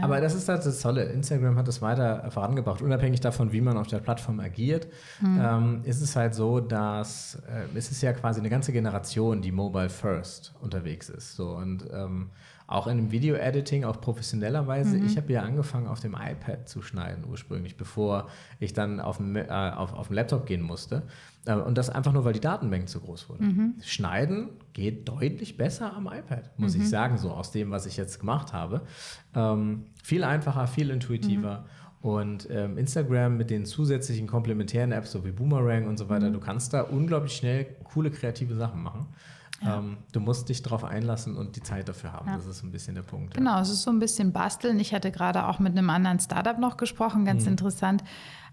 aber das ist halt das Tolle. Instagram hat das weiter vorangebracht. Unabhängig davon, wie man auf der Plattform agiert, mhm. ähm, ist es halt so, dass äh, es ist ja quasi eine ganze Generation, die mobile first unterwegs ist. So und ähm, auch in dem Video-Editing, auch professionellerweise. Mhm. Ich habe ja angefangen, auf dem iPad zu schneiden ursprünglich, bevor ich dann auf dem, äh, auf, auf dem Laptop gehen musste. Äh, und das einfach nur, weil die Datenmengen zu groß wurden. Mhm. Schneiden geht deutlich besser am iPad, muss mhm. ich sagen, so aus dem, was ich jetzt gemacht habe. Ähm, viel einfacher, viel intuitiver. Mhm. Und ähm, Instagram mit den zusätzlichen komplementären Apps, so wie Boomerang und so weiter, mhm. du kannst da unglaublich schnell coole kreative Sachen machen. Ja. Ähm, du musst dich darauf einlassen und die Zeit dafür haben. Ja. Das ist ein bisschen der Punkt. Genau, ja. es ist so ein bisschen basteln. Ich hatte gerade auch mit einem anderen Startup noch gesprochen, ganz mhm. interessant.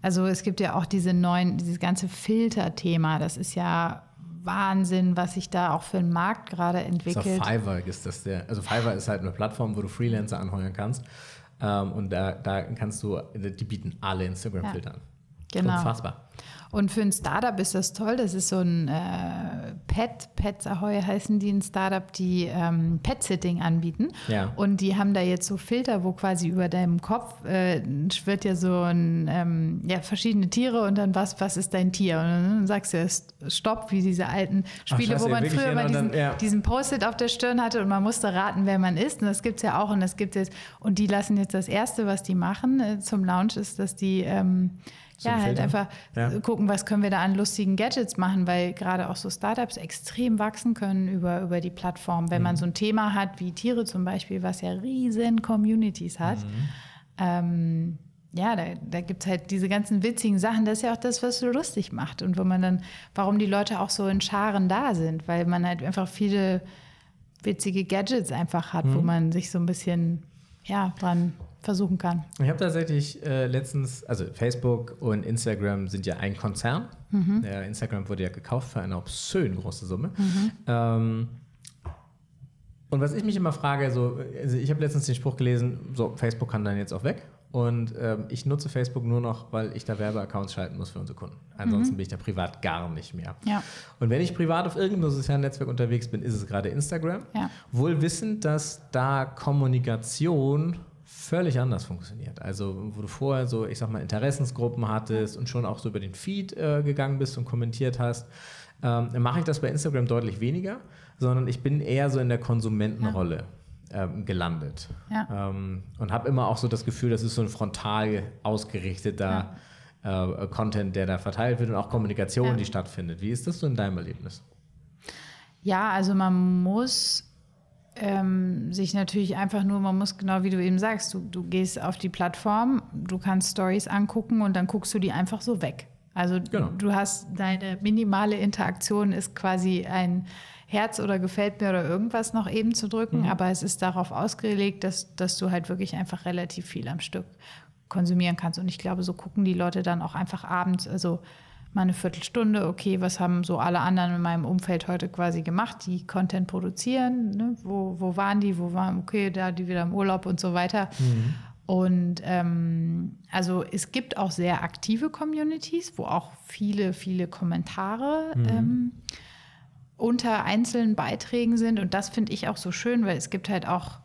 Also es gibt ja auch diese neuen, dieses ganze Filter-Thema. Das ist ja Wahnsinn, was sich da auch für einen Markt gerade entwickelt. So Fiverr ist das der. Also Fiverr ist halt eine Plattform, wo du Freelancer anheuern kannst. Ähm, und da, da kannst du, die bieten alle Instagram-Filter an. Genau. Unfassbar. Und für ein Startup ist das toll. Das ist so ein äh, Pet, Pets Ahoy heißen die, ein Startup, die ähm, Pet-Sitting anbieten. Ja. Und die haben da jetzt so Filter, wo quasi über deinem Kopf äh, schwirrt ja so ein, ähm, ja, verschiedene Tiere und dann was, was ist dein Tier? Und dann sagst du Stopp, wie diese alten Spiele, scheiße, wo man früher ja, mal und diesen, ja. diesen Post-it auf der Stirn hatte und man musste raten, wer man ist. Und das gibt es ja auch. Und das gibt jetzt, und die lassen jetzt das Erste, was die machen äh, zum Launch, ist, dass die ähm, So ja, ein halt einfach Ja. gucken, was können wir da an lustigen Gadgets machen, weil gerade auch so Startups extrem wachsen können über, über die Plattform. Wenn Mhm. man so ein Thema hat wie Tiere zum Beispiel, was ja riesen Communities hat, Mhm. ähm, ja, da, da gibt es halt diese ganzen witzigen Sachen. Das ist ja auch das, was so lustig macht und wo man dann, warum die Leute auch so in Scharen da sind, weil man halt einfach viele witzige Gadgets einfach hat, Mhm. wo man sich so ein bisschen ja, dran versuchen kann. Ich habe tatsächlich äh, letztens, also Facebook und Instagram sind ja ein Konzern. Ja, Instagram wurde ja gekauft für eine obszön große Summe. Ähm, und was ich mich immer frage, so, also ich habe letztens den Spruch gelesen, so Facebook kann dann jetzt auch weg. Und ähm, ich nutze Facebook nur noch, weil ich da Werbeaccounts schalten muss für unsere Kunden. Ansonsten bin ich da privat gar nicht mehr. Ja. Und wenn ich privat auf irgendeinem sozialen Netzwerk unterwegs bin, ist es gerade Instagram. Ja. Wohl wissend, dass da Kommunikation völlig anders funktioniert. Also, wo du vorher so, ich sag mal, Interessensgruppen hattest und schon auch so über den Feed äh, gegangen bist und kommentiert hast, ähm, mache ich das bei Instagram deutlich weniger, sondern ich bin eher so in der Konsumentenrolle ähm, gelandet. Ja. Ähm, und habe immer auch so das Gefühl, das ist so ein frontal ausgerichteter äh, Content, der da verteilt wird und auch Kommunikation, Ja. die stattfindet. Wie ist das so in deinem Erlebnis? Ja, also man muss ähm, sich natürlich einfach nur, man muss genau wie du eben sagst, du, du gehst auf die Plattform, du kannst Stories angucken und dann guckst du die einfach so weg. Also Genau. du hast deine minimale Interaktion ist quasi ein Herz oder gefällt mir oder irgendwas noch eben zu drücken, aber es ist darauf ausgelegt, dass, dass du halt wirklich einfach relativ viel am Stück konsumieren kannst. Und ich glaube, so gucken die Leute dann auch einfach abends, also mal eine Viertelstunde, okay, was haben so alle anderen in meinem Umfeld heute quasi gemacht, die Content produzieren, ne? wo, wo waren die, wo waren, okay, da die wieder im Urlaub und so weiter. Und ähm, also es gibt auch sehr aktive Communities, wo auch viele, viele Kommentare ähm, unter einzelnen Beiträgen sind. Und das finde ich auch so schön, weil es gibt halt auch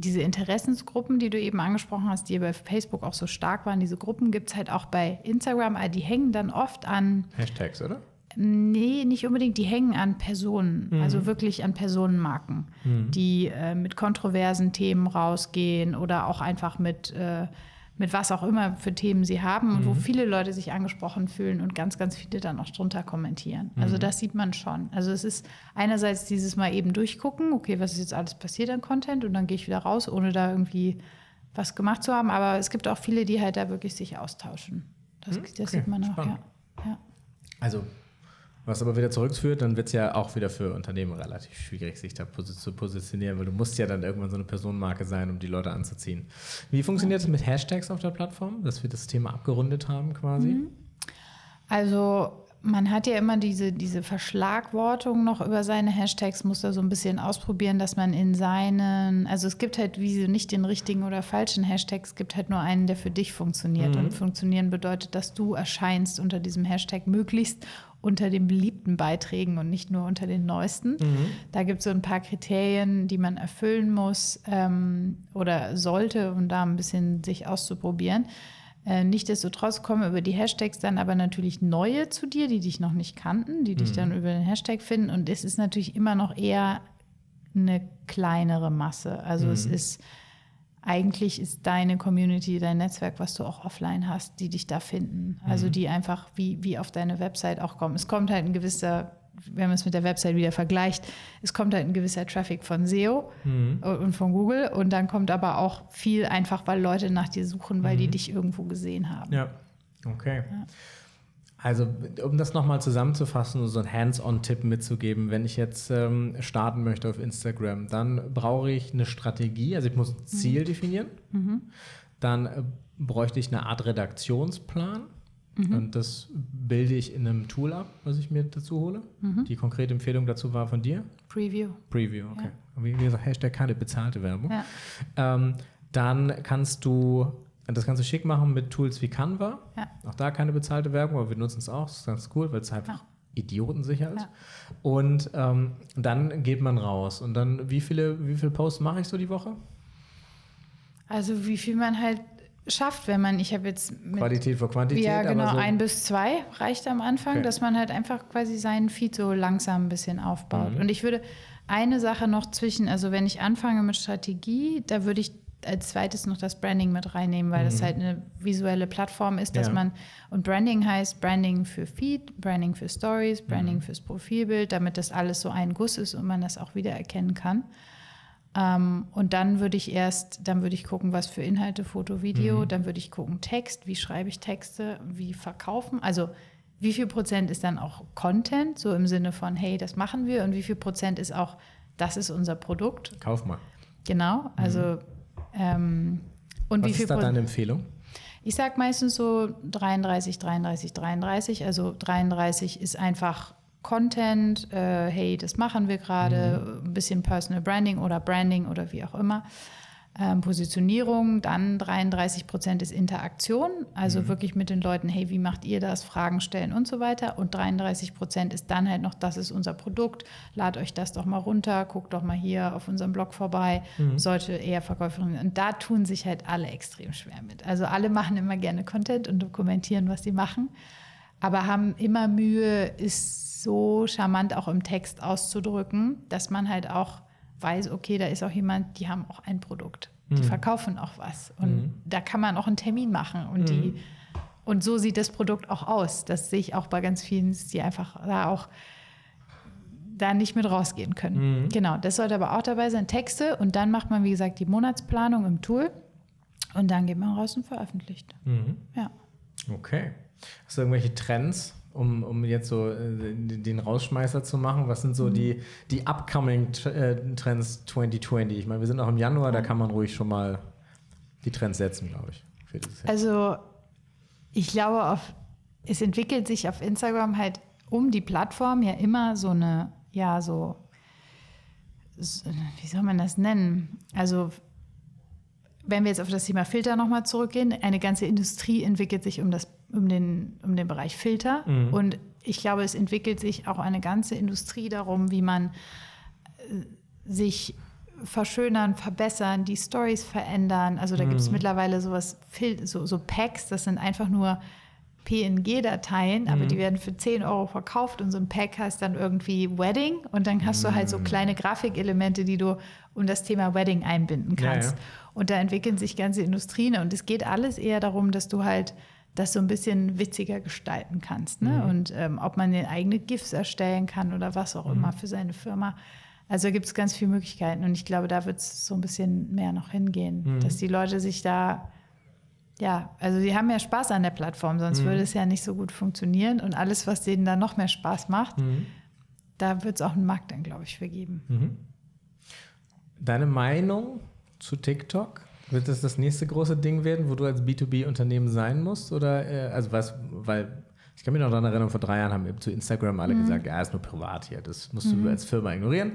diese Interessensgruppen, die du eben angesprochen hast, die bei Facebook auch so stark waren. Diese Gruppen gibt es halt auch bei Instagram, aber die hängen dann oft an, Hashtags, oder? nee, nicht unbedingt, die hängen an Personen, also wirklich an Personenmarken, die äh, mit kontroversen Themen rausgehen oder auch einfach mit, äh, mit was auch immer für Themen sie haben und wo viele Leute sich angesprochen fühlen und ganz, ganz viele dann auch drunter kommentieren. Also das sieht man schon. Also es ist einerseits dieses Mal eben durchgucken, okay, was ist jetzt alles passiert an Content und dann gehe ich wieder raus, ohne da irgendwie was gemacht zu haben. Aber es gibt auch viele, die halt da wirklich sich austauschen. Das, das okay, sieht man auch, ja. ja. Also, was aber wieder zurückführt, dann wird es ja auch wieder für Unternehmen relativ schwierig, sich da zu positionieren, weil du musst ja dann irgendwann so eine Personenmarke sein, um die Leute anzuziehen. Wie funktioniert es mit Hashtags auf der Plattform, dass wir das Thema abgerundet haben quasi? Also man hat ja immer diese, diese Verschlagwortung noch über seine Hashtags, muss da so ein bisschen ausprobieren, dass man in seinen, also es gibt halt wie nicht den richtigen oder falschen Hashtag, es gibt halt nur einen, der für dich funktioniert. Und funktionieren bedeutet, dass du erscheinst unter diesem Hashtag möglichst unter den beliebten Beiträgen und nicht nur unter den neuesten. Da gibt es so ein paar Kriterien, die man erfüllen muss ähm, oder sollte, um da ein bisschen sich auszuprobieren. Äh, Nichtsdestotrotz kommen über die Hashtags dann aber natürlich neue zu dir, die dich noch nicht kannten, die dich dann über den Hashtag finden. Und es ist natürlich immer noch eher eine kleinere Masse. Also es ist eigentlich ist deine Community, dein Netzwerk, was du auch offline hast, die dich da finden. Also die einfach wie, wie auf deine Website auch kommen. Es kommt halt ein gewisser, wenn man es mit der Website wieder vergleicht, es kommt halt ein gewisser Traffic von SEO und von Google und dann kommt aber auch viel einfach, weil Leute nach dir suchen, weil die dich irgendwo gesehen haben. Ja, okay. Also, um das nochmal zusammenzufassen und so einen Hands-on-Tipp mitzugeben, wenn ich jetzt ähm, starten möchte auf Instagram, dann brauche ich eine Strategie, also ich muss ein Ziel definieren. Dann äh, bräuchte ich eine Art Redaktionsplan. Und das bilde ich in einem Tool ab, was ich mir dazu hole. Die konkrete Empfehlung dazu war von dir? Preview. Preview, okay. Wie gesagt, Hashtag keine bezahlte Werbung. Ja. Ähm, Dann kannst du das kannst du schick machen mit Tools wie Canva. Ja. Auch da keine bezahlte Werbung, aber wir nutzen es auch. Das ist ganz cool, weil es einfach Ja. idiotensicher ist. Ja. Und ähm, dann geht man raus. Und dann, wie viele, wie viele Posts mache ich so die Woche? Also wie viel man halt schafft, wenn man, ich habe jetzt mit Qualität vor Quantität. Ja, genau, so, ein bis zwei reicht am Anfang, Okay. dass man halt einfach quasi seinen Feed so langsam ein bisschen aufbaut. Mhm. Und ich würde eine Sache noch zwischen, also wenn ich anfange mit Strategie, da würde ich als zweites noch das Branding mit reinnehmen, weil das halt eine visuelle Plattform ist, dass Mhm. Ja. man, und Branding heißt Branding für Feed, Branding für Stories, Branding Mhm. fürs Profilbild, damit das alles so ein Guss ist und man das auch wiedererkennen kann. Ähm, und dann würde ich erst, dann würde ich gucken, was für Inhalte, Foto, Video, dann würde ich gucken, Text, wie schreibe ich Texte, wie verkaufen, also wie viel Prozent ist dann auch Content, so im Sinne von, hey, das machen wir und wie viel Prozent ist auch, das ist unser Produkt, Kauf mal. genau, also ähm, und Was wie viel ist da deine Empfehlung? ich sage meistens so 33, 33, 33. Also 33 ist einfach Content, äh, hey, das machen wir gerade, ein bisschen Personal Branding oder Branding oder wie auch immer. Ähm, Positionierung, dann 33 Prozent ist Interaktion, also wirklich mit den Leuten, hey, wie macht ihr das, Fragen stellen und so weiter. Und 33 Prozent ist dann halt noch, das ist unser Produkt, lad euch das doch mal runter, guckt doch mal hier auf unserem Blog vorbei, sollte eher Verkäuferin. Und da tun sich halt alle extrem schwer mit. Also alle machen immer gerne Content und dokumentieren, was sie machen, aber haben immer Mühe, ist so charmant auch im Text auszudrücken, dass man halt auch weiß, okay, da ist auch jemand, die haben auch ein Produkt. Die verkaufen auch was. Und da kann man auch einen Termin machen. Und, die, und so sieht das Produkt auch aus. Das sehe ich auch bei ganz vielen, die einfach da auch da nicht mit rausgehen können. Genau, das sollte aber auch dabei sein. Texte und dann macht man, wie gesagt, die Monatsplanung im Tool und dann geht man raus und veröffentlicht. Mhm. Ja. Okay. Hast du irgendwelche Trends, um, um jetzt so äh, den Rausschmeißer zu machen? Was sind so Mhm. die, die upcoming äh, Trends 2020? Ich meine, wir sind noch im Januar, da kann man ruhig schon mal die Trends setzen, glaube ich. Also ich glaube, auf, es entwickelt sich auf Instagram halt um die Plattform ja immer so eine, ja, so, so wie soll man das nennen? Also wenn wir jetzt auf das Thema Filter nochmal zurückgehen, eine ganze Industrie entwickelt sich um, das, um, den, um den Bereich Filter. Und ich glaube, es entwickelt sich auch eine ganze Industrie darum, wie man äh, sich verschönern, verbessern, die Stories verändern. Also da gibt es mittlerweile sowas, so, so Packs, das sind einfach nur PNG-Dateien, aber die werden für 10 Euro verkauft und so ein Pack heißt dann irgendwie Wedding und dann hast du halt so kleine Grafikelemente, die du um das Thema Wedding einbinden Ja, kannst. ja. Und da entwickeln sich ganze Industrien und es geht alles eher darum, dass du halt das so ein bisschen witziger gestalten kannst. Ne? Und ähm, ob man den eigene GIFs erstellen kann oder was auch immer für seine Firma. Also gibt es ganz viele Möglichkeiten und ich glaube, da wird es so ein bisschen mehr noch hingehen, dass die Leute sich da, ja, also die haben ja Spaß an der Plattform, sonst würde es ja nicht so gut funktionieren und alles, was denen da noch mehr Spaß macht, da wird es auch einen Markt dann, glaube ich, für geben. Deine Meinung zu TikTok? Wird das das nächste große Ding werden, wo du als B2B-Unternehmen sein musst? Oder, äh, also was, weil ich kann mich noch daran erinnern, vor drei Jahren haben eben zu Instagram alle gesagt, ja, ist nur privat hier, das musst du als Firma ignorieren.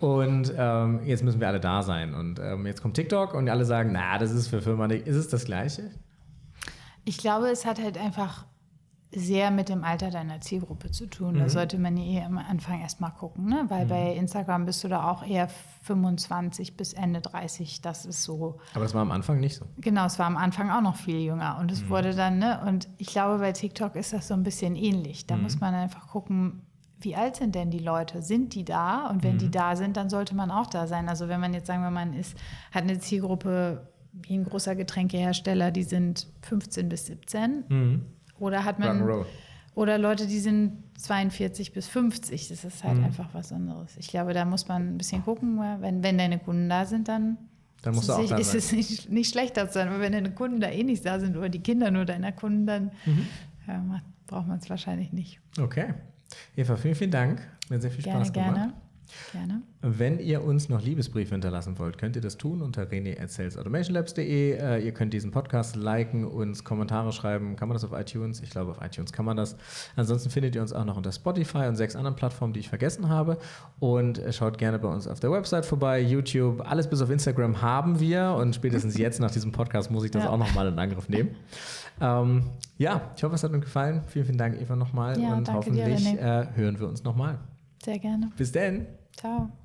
Und ähm, jetzt müssen wir alle da sein. Und ähm, jetzt kommt TikTok und alle sagen, na, das ist für Firma nicht. Ist es das Gleiche? Ich glaube, es hat halt einfach sehr mit dem Alter deiner Zielgruppe zu tun. Da sollte man ja eh am Anfang erstmal gucken, ne? weil bei Instagram bist du da auch eher 25 bis Ende 30. Das ist so. Aber das war am Anfang nicht so. Genau, es war am Anfang auch noch viel jünger und es wurde dann, ne? Und ich glaube, bei TikTok ist das so ein bisschen ähnlich. Da muss man einfach gucken, wie alt sind denn die Leute? Sind die da? Und wenn die da sind, dann sollte man auch da sein. Also wenn man jetzt sagen wir, man ist, hat eine Zielgruppe wie ein großer Getränkehersteller, die sind 15 bis 17. Oder hat man oder Leute, die sind 42 bis 50. Das ist halt einfach was anderes. Ich glaube, da muss man ein bisschen gucken. Wenn, wenn deine Kunden da sind, dann, Dann musst du ist, auch es- da ist es nicht, nicht schlechter zu sein. Aber wenn deine Kunden da eh nicht da sind oder die Kinder nur deiner Kunden, dann Mhm. ja, braucht man es wahrscheinlich nicht. Okay. Eva, vielen, vielen Dank. Mir hat sehr viel Gerne, Spaß gemacht. gerne. Gerne. Wenn ihr uns noch Liebesbriefe hinterlassen wollt, könnt ihr das tun unter rene.salesautomationlabs.de. Äh, ihr könnt diesen Podcast liken, uns Kommentare schreiben. Kann man das auf iTunes? Ich glaube, auf iTunes kann man das. Ansonsten findet ihr uns auch noch unter Spotify und sechs anderen Plattformen, die ich vergessen habe. Und äh, schaut gerne bei uns auf der Website vorbei, YouTube. Alles bis auf Instagram haben wir. Und spätestens jetzt nach diesem Podcast muss ich das Ja. auch nochmal in Angriff nehmen. Ähm, ja, ich hoffe, es hat euch gefallen. Vielen, vielen Dank, Eva, nochmal. Ja, und dir, hoffentlich René. äh, hören wir uns nochmal. Sehr gerne. Bis dann. Tchau.